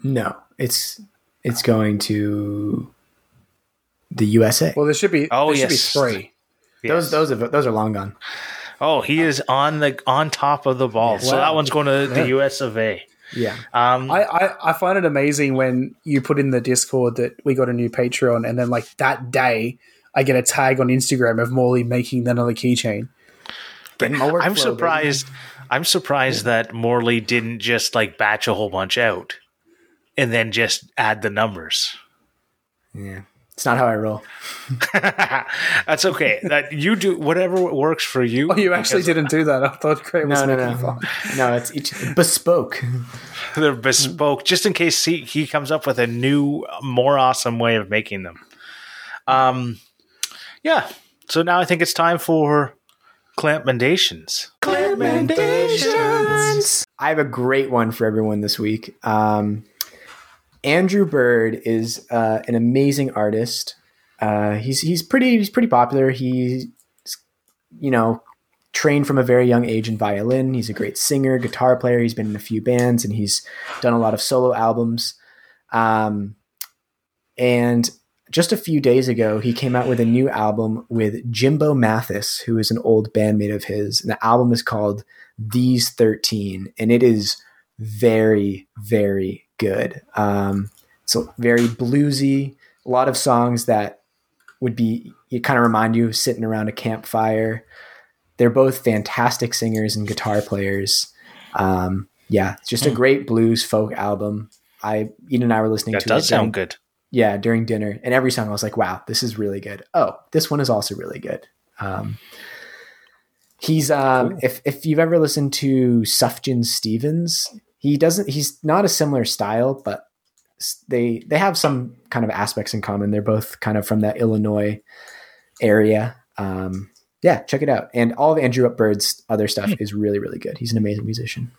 no, it's it's going to the USA. Well, there should be. Oh, there should yes. be three. those those are those are long gone. Oh, he is on the on top of the ball. So Wow. that one's going to Yeah. the US of A. Yeah. Um, I, I, I find it amazing when you put in the Discord that we got a new Patreon, and then like that day, I get a tag on Instagram of Morley making another keychain. Getting my workflow, I'm surprised. I'm surprised that Morley didn't just like batch a whole bunch out and then just add the numbers. Yeah. It's not how I roll. That's okay. That you do whatever works for you. Oh, you actually didn't do that. I thought Craig was No, no, no. fun. No, it's each bespoke. They're bespoke, just in case he, he comes up with a new, more awesome way of making them. Um, yeah. So now I think it's time for clamp mendations. Clamp Mendations! I have a great one for everyone this week. Um, Andrew Bird is uh, an amazing artist. Uh, he's he's pretty he's pretty popular. He's you know trained from a very young age in violin. He's a great singer, guitar player. He's been in a few bands and he's done a lot of solo albums. Um, and just a few days ago, he came out with a new album with Jimbo Mathus, who is an old bandmate of his. And the album is called These 13, and it is very, very good. Um, so very bluesy, a lot of songs that would be, you kind of remind you of sitting around a campfire. they're both fantastic singers and guitar players. Um, yeah, it's just a great blues folk album. I Ian and I were listening That to does it. during- sound good. yeah, during dinner, and every song I was like, "Wow, this is really good." Oh, this one is also really good. Um, he's um, if if you've ever listened to Sufjan Stevens, he doesn't. He's not a similar style, but they they have some kind of aspects in common. They're both kind of from that Illinois area. Um, yeah, check it out. And all of Andrew Upbird's other stuff is really really good. He's an amazing musician.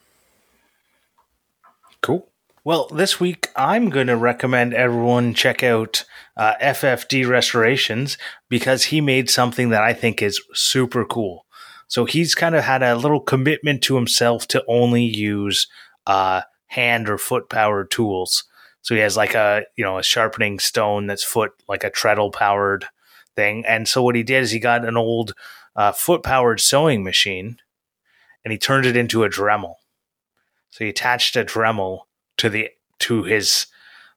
Cool. Well, this week I'm going to recommend everyone check out uh, FFD Restorations because he made something that I think is super cool. So he's kind of had a little commitment to himself to only use uh, hand or foot powered tools. So he has like a you know a sharpening stone that's foot like a treadle powered thing. And so what he did is he got an old uh, foot powered sewing machine and he turned it into a Dremel. So he attached a Dremel to the to his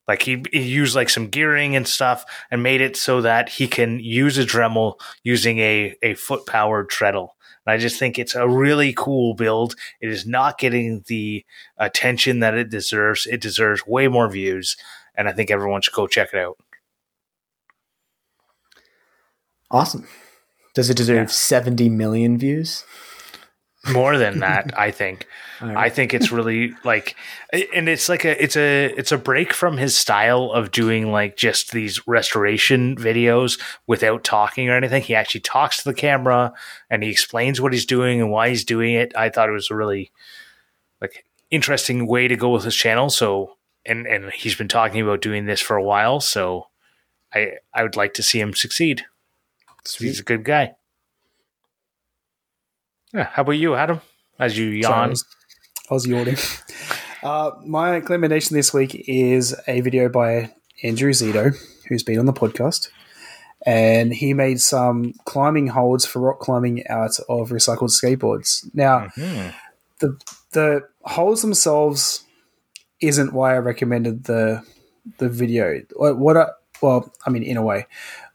like he, he used like some gearing and stuff and made it so that he can use a Dremel using a a foot powered treadle. And I just think it's a really cool build. It is not getting the attention that it deserves. It deserves way more views, and I think everyone should go check it out. Awesome. Does it deserve Yeah. seventy million views? More than that, I think. All I think it's really like, and it's like a it's a it's a break from his style of doing like just these restoration videos without talking or anything. He actually talks to the camera and he explains what he's doing and why he's doing it. I thought it was a really like interesting way to go with his channel. So, and and he's been talking about doing this for a while. So, I I would like to see him succeed. He's a good guy. Yeah. How about you, Adam? As you Sorry, yawn. was, I was yawning. Uh, my recommendation this week is a video by Andrew Zito, who's been on the podcast. And he made some climbing holds for rock climbing out of recycled skateboards. Now, Mhm. the the holes themselves isn't why I recommended the the video. What I well, I mean, in a way,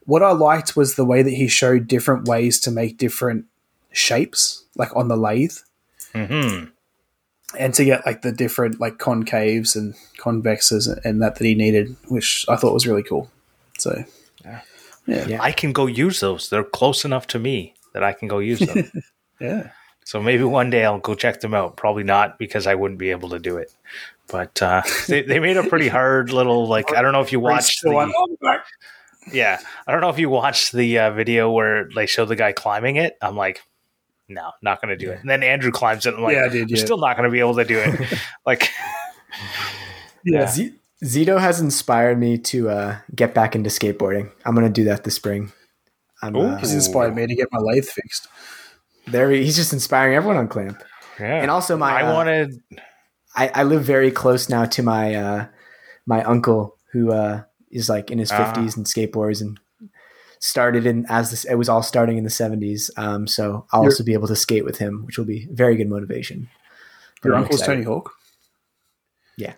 what I liked was the way that he showed different ways to make different shapes, like on the lathe, Mhm. And to get like the different like concaves and convexes and that that he needed, which I thought was really cool. So, Yeah. yeah. I can go use those. They're close enough to me that I can go use them. yeah. so maybe one day I'll go check them out. Probably not because I wouldn't be able to do it. But uh, they, they made a pretty hard little like I don't know if you watched the yeah I don't know if you watched the uh, video where they show the guy climbing it. I'm like, no, not going to do it. And then Andrew climbs it. I'm like, yeah, I did. you're Yeah, still not going to be able to do it. like, yeah. Z- Zito has inspired me to uh, get back into skateboarding. I'm going to do that this spring. I'm, Ooh. uh, He's inspired me to get my lathe fixed. there. He's just inspiring everyone on Clamp. yeah. And also my, I uh, wanted. I, I live very close now to my uh, my uncle who uh, is like in his Ah. 50s and skateboards and started in as this it was all starting in the 70s. Um, so I'll Your- also be able to skate with him, which will be very good motivation. Your I'm uncle's excited. Tony Hawk. Yeah.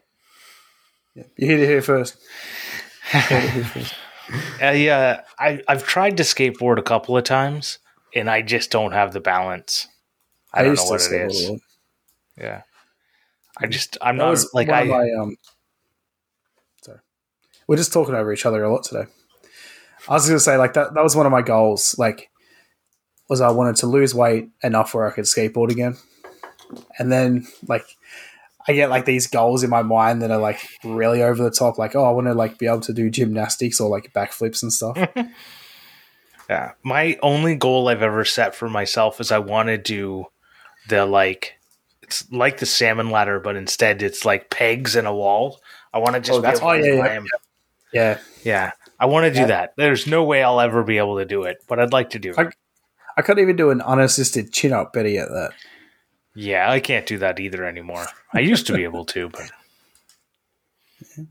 yeah. You heard it here first. You heard it here first. I, uh, I I've tried to skateboard a couple of times, and I just don't have the balance. I, don't know what it skateboard a is. lot. Yeah, I just I'm That not was like one I. of my, um, sorry. We're just talking over each other a lot today. I was going to say, like that. That was one of my goals. Like, was I wanted to lose weight enough where I could skateboard again, and then like I get like these goals in my mind that are like really over the top. Like, oh, I want to like be able to do gymnastics or like backflips and stuff. Yeah, my only goal I've ever set for myself is I want to do the like it's like the salmon ladder, but instead it's like pegs and a wall. I want to just Oh, be that's- able to oh, yeah, yeah, climb. yeah, Yeah, I want to do Yeah. that. There's no way I'll ever be able to do it, but I'd like to do it. I- I couldn't even do an unassisted chin up. Better yet, that. Yeah, I can't do that either anymore. I used to be able to, but.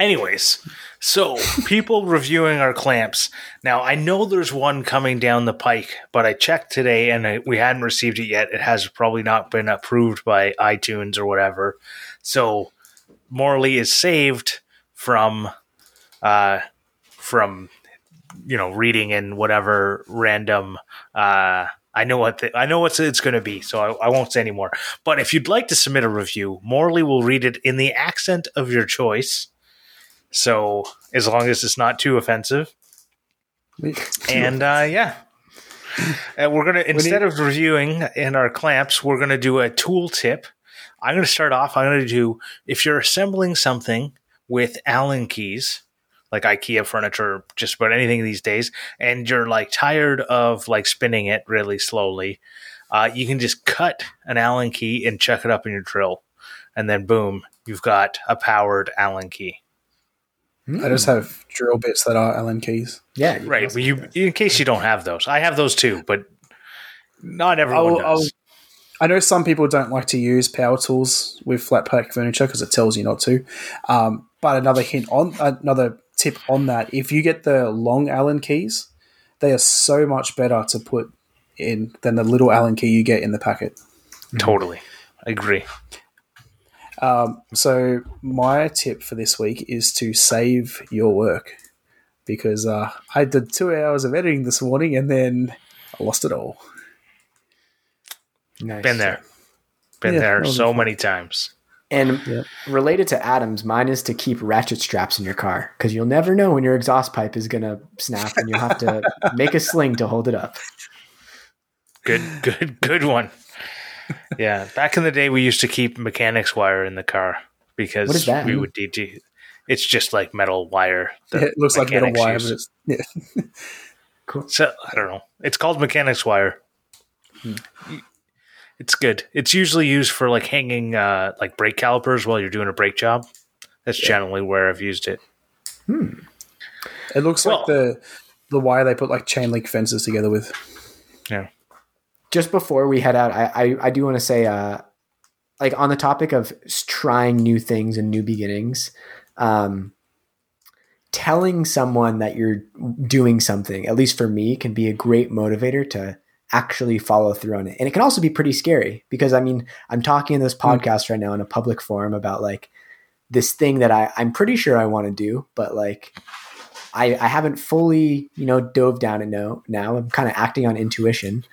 Anyways, so people reviewing our clamps. Now, I know there's one coming down the pike, but I checked today and I, we hadn't received it yet. It has probably not been approved by iTunes or whatever. So, Morley is saved from, uh, from, you know, reading in whatever random, uh, I know what the, I know what it's going to be, so I, I won't say anymore. But if you'd like to submit a review, Morley will read it in the accent of your choice. So as long as it's not too offensive, and uh, yeah, and we're gonna instead of reviewing in our clamps, we're gonna do a tool tip. I'm gonna start off. I'm gonna do if you're assembling something with Allen keys, like IKEA furniture, just about anything these days, and you're like tired of like spinning it really slowly, uh, you can just cut an Allen key and chuck it up in your drill, and then boom, you've got a powered Allen key. I just have drill bits that are Allen keys. Yeah, Right. Well, you, in case you don't have those, I have those too, but not everyone I'll- does. I know some people don't like to use power tools with flat pack furniture because it tells you not to. Um, but another hint on another tip on that: if you get the long Allen keys, they are so much better to put in than the little Allen key you get in the packet. Totally. I agree. Um, so my tip for this week is to save your work because uh, I did two hours of editing this morning and then I lost it all. Nice. Been there. Been Yeah, there so many times. And Yeah. related to Adams, mine is to keep ratchet straps in your car because you'll never know when your exhaust pipe is going to snap and you'll have to make a sling to hold it up. Good, good, good one. Yeah. Back in the day, we used to keep mechanics wire in the car because What is that? we would need to. It's just like metal wire. that it looks like metal wire, use. but it's yeah. So I don't know. It's called mechanics wire. Hmm. It's good. It's usually used for like hanging uh, like brake calipers while you're doing a brake job. That's generally where I've used it. It looks Well- like the the wire they put like chain link fences together with. Yeah. Just before we head out, I, I, I do want to say, uh, like on the topic of trying new things and new beginnings, um, telling someone that you're doing something, at least for me, can be a great motivator to actually follow through on it. And it can also be pretty scary because I mean, I'm talking in this podcast right now in a public forum about like this thing that I, I'm pretty sure I want to do, but like I, I haven't fully, you know, dove down and know now. I'm kind of acting on intuition.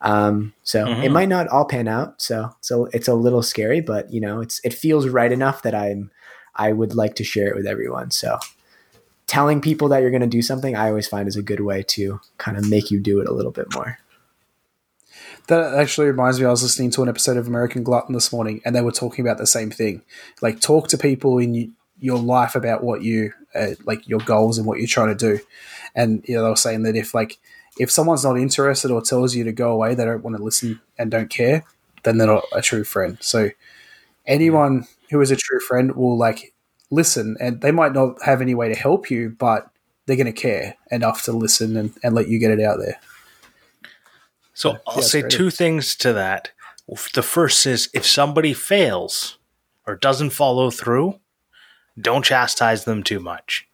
Um, so it Mhm. might not all pan out. So so it's a little scary, but you know, it's it feels right enough that I'm I would like to share it with everyone. So telling people that you're going to do something, I always find is a good way to kind of make you do it a little bit more. That actually reminds me. I was listening to an episode of American Glutton this morning, and they were talking about the same thing. Like, talk to people in your life about what you uh, like, your goals and what you're trying to do. And you know, they were saying that if like if someone's not interested or tells you to go away, they don't want to listen and don't care, then they're not a true friend. So, anyone who is a true friend will like listen, and they might not have any way to help you, but they're going to care enough to listen and, and let you get it out there. So I'll say two things to that. The first is if somebody fails or doesn't follow through, don't chastise them too much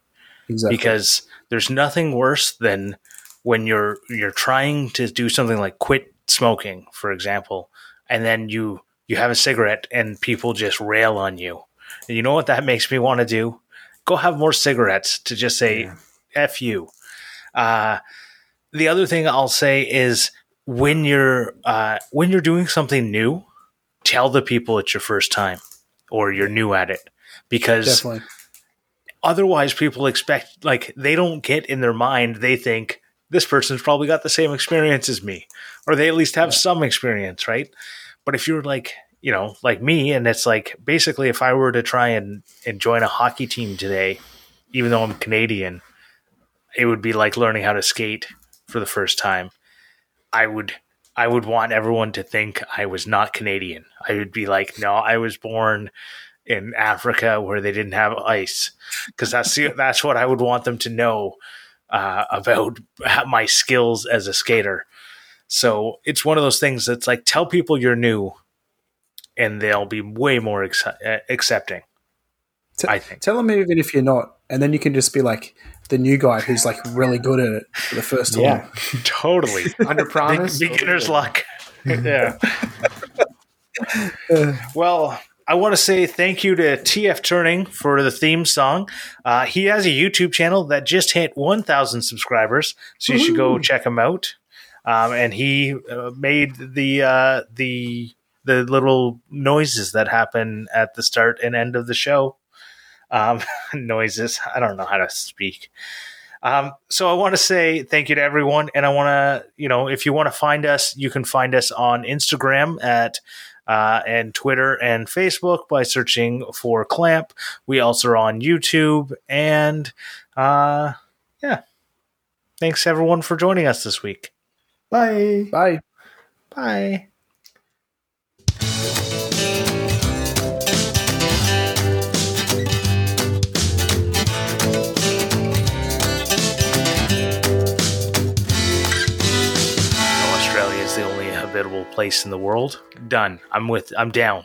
Exactly. because there's nothing worse than when you're you're trying to do something like quit smoking, for example, and then you you have a cigarette and people just rail on you. And you know what that makes me want to do? Go have more cigarettes to just say F you. Uh, the other thing I'll say is when you're uh, when you're doing something new, tell the people it's your first time or you're new at it. Because Definitely. otherwise people expect like they don't get in their mind they think this person's probably got the same experience as me or they at least have some experience right? But if you're like you know like me and it's like basically if i were to try and, and join a hockey team today even though i'm canadian it would be like learning how to skate for the first time i would i would want everyone to think i was not canadian i would be like no i was born in Africa where they didn't have ice, because that's the, that's what I would want them to know uh, about my skills as a skater. So it's one of those things that's like tell people you're new, and they'll be way more ex- uh, accepting. T- I think. Tell them even if you're not, and then you can just be like the new guy who's like really good at it for the first time. Yeah. Totally, Under promise. Beginner's luck. yeah. well, I want to say thank you to TF Turning for the theme song. Uh, he has a YouTube channel that just hit 1,000 subscribers, so you should go check him out. um, and he uh, made the uh, the the little noises that happen at the start and end of the show. Um, noises. I don't know how to speak. Um, so I want to say thank you to everyone, and I want to, you know, if you want to find us, you can find us on Instagram at uh, and Twitter and Facebook by searching for Clamp. We also are on YouTube, and uh, yeah, thanks everyone for joining us this week. Bye. Bye. Bye. Place in the world. Done. I'm with. I'm down.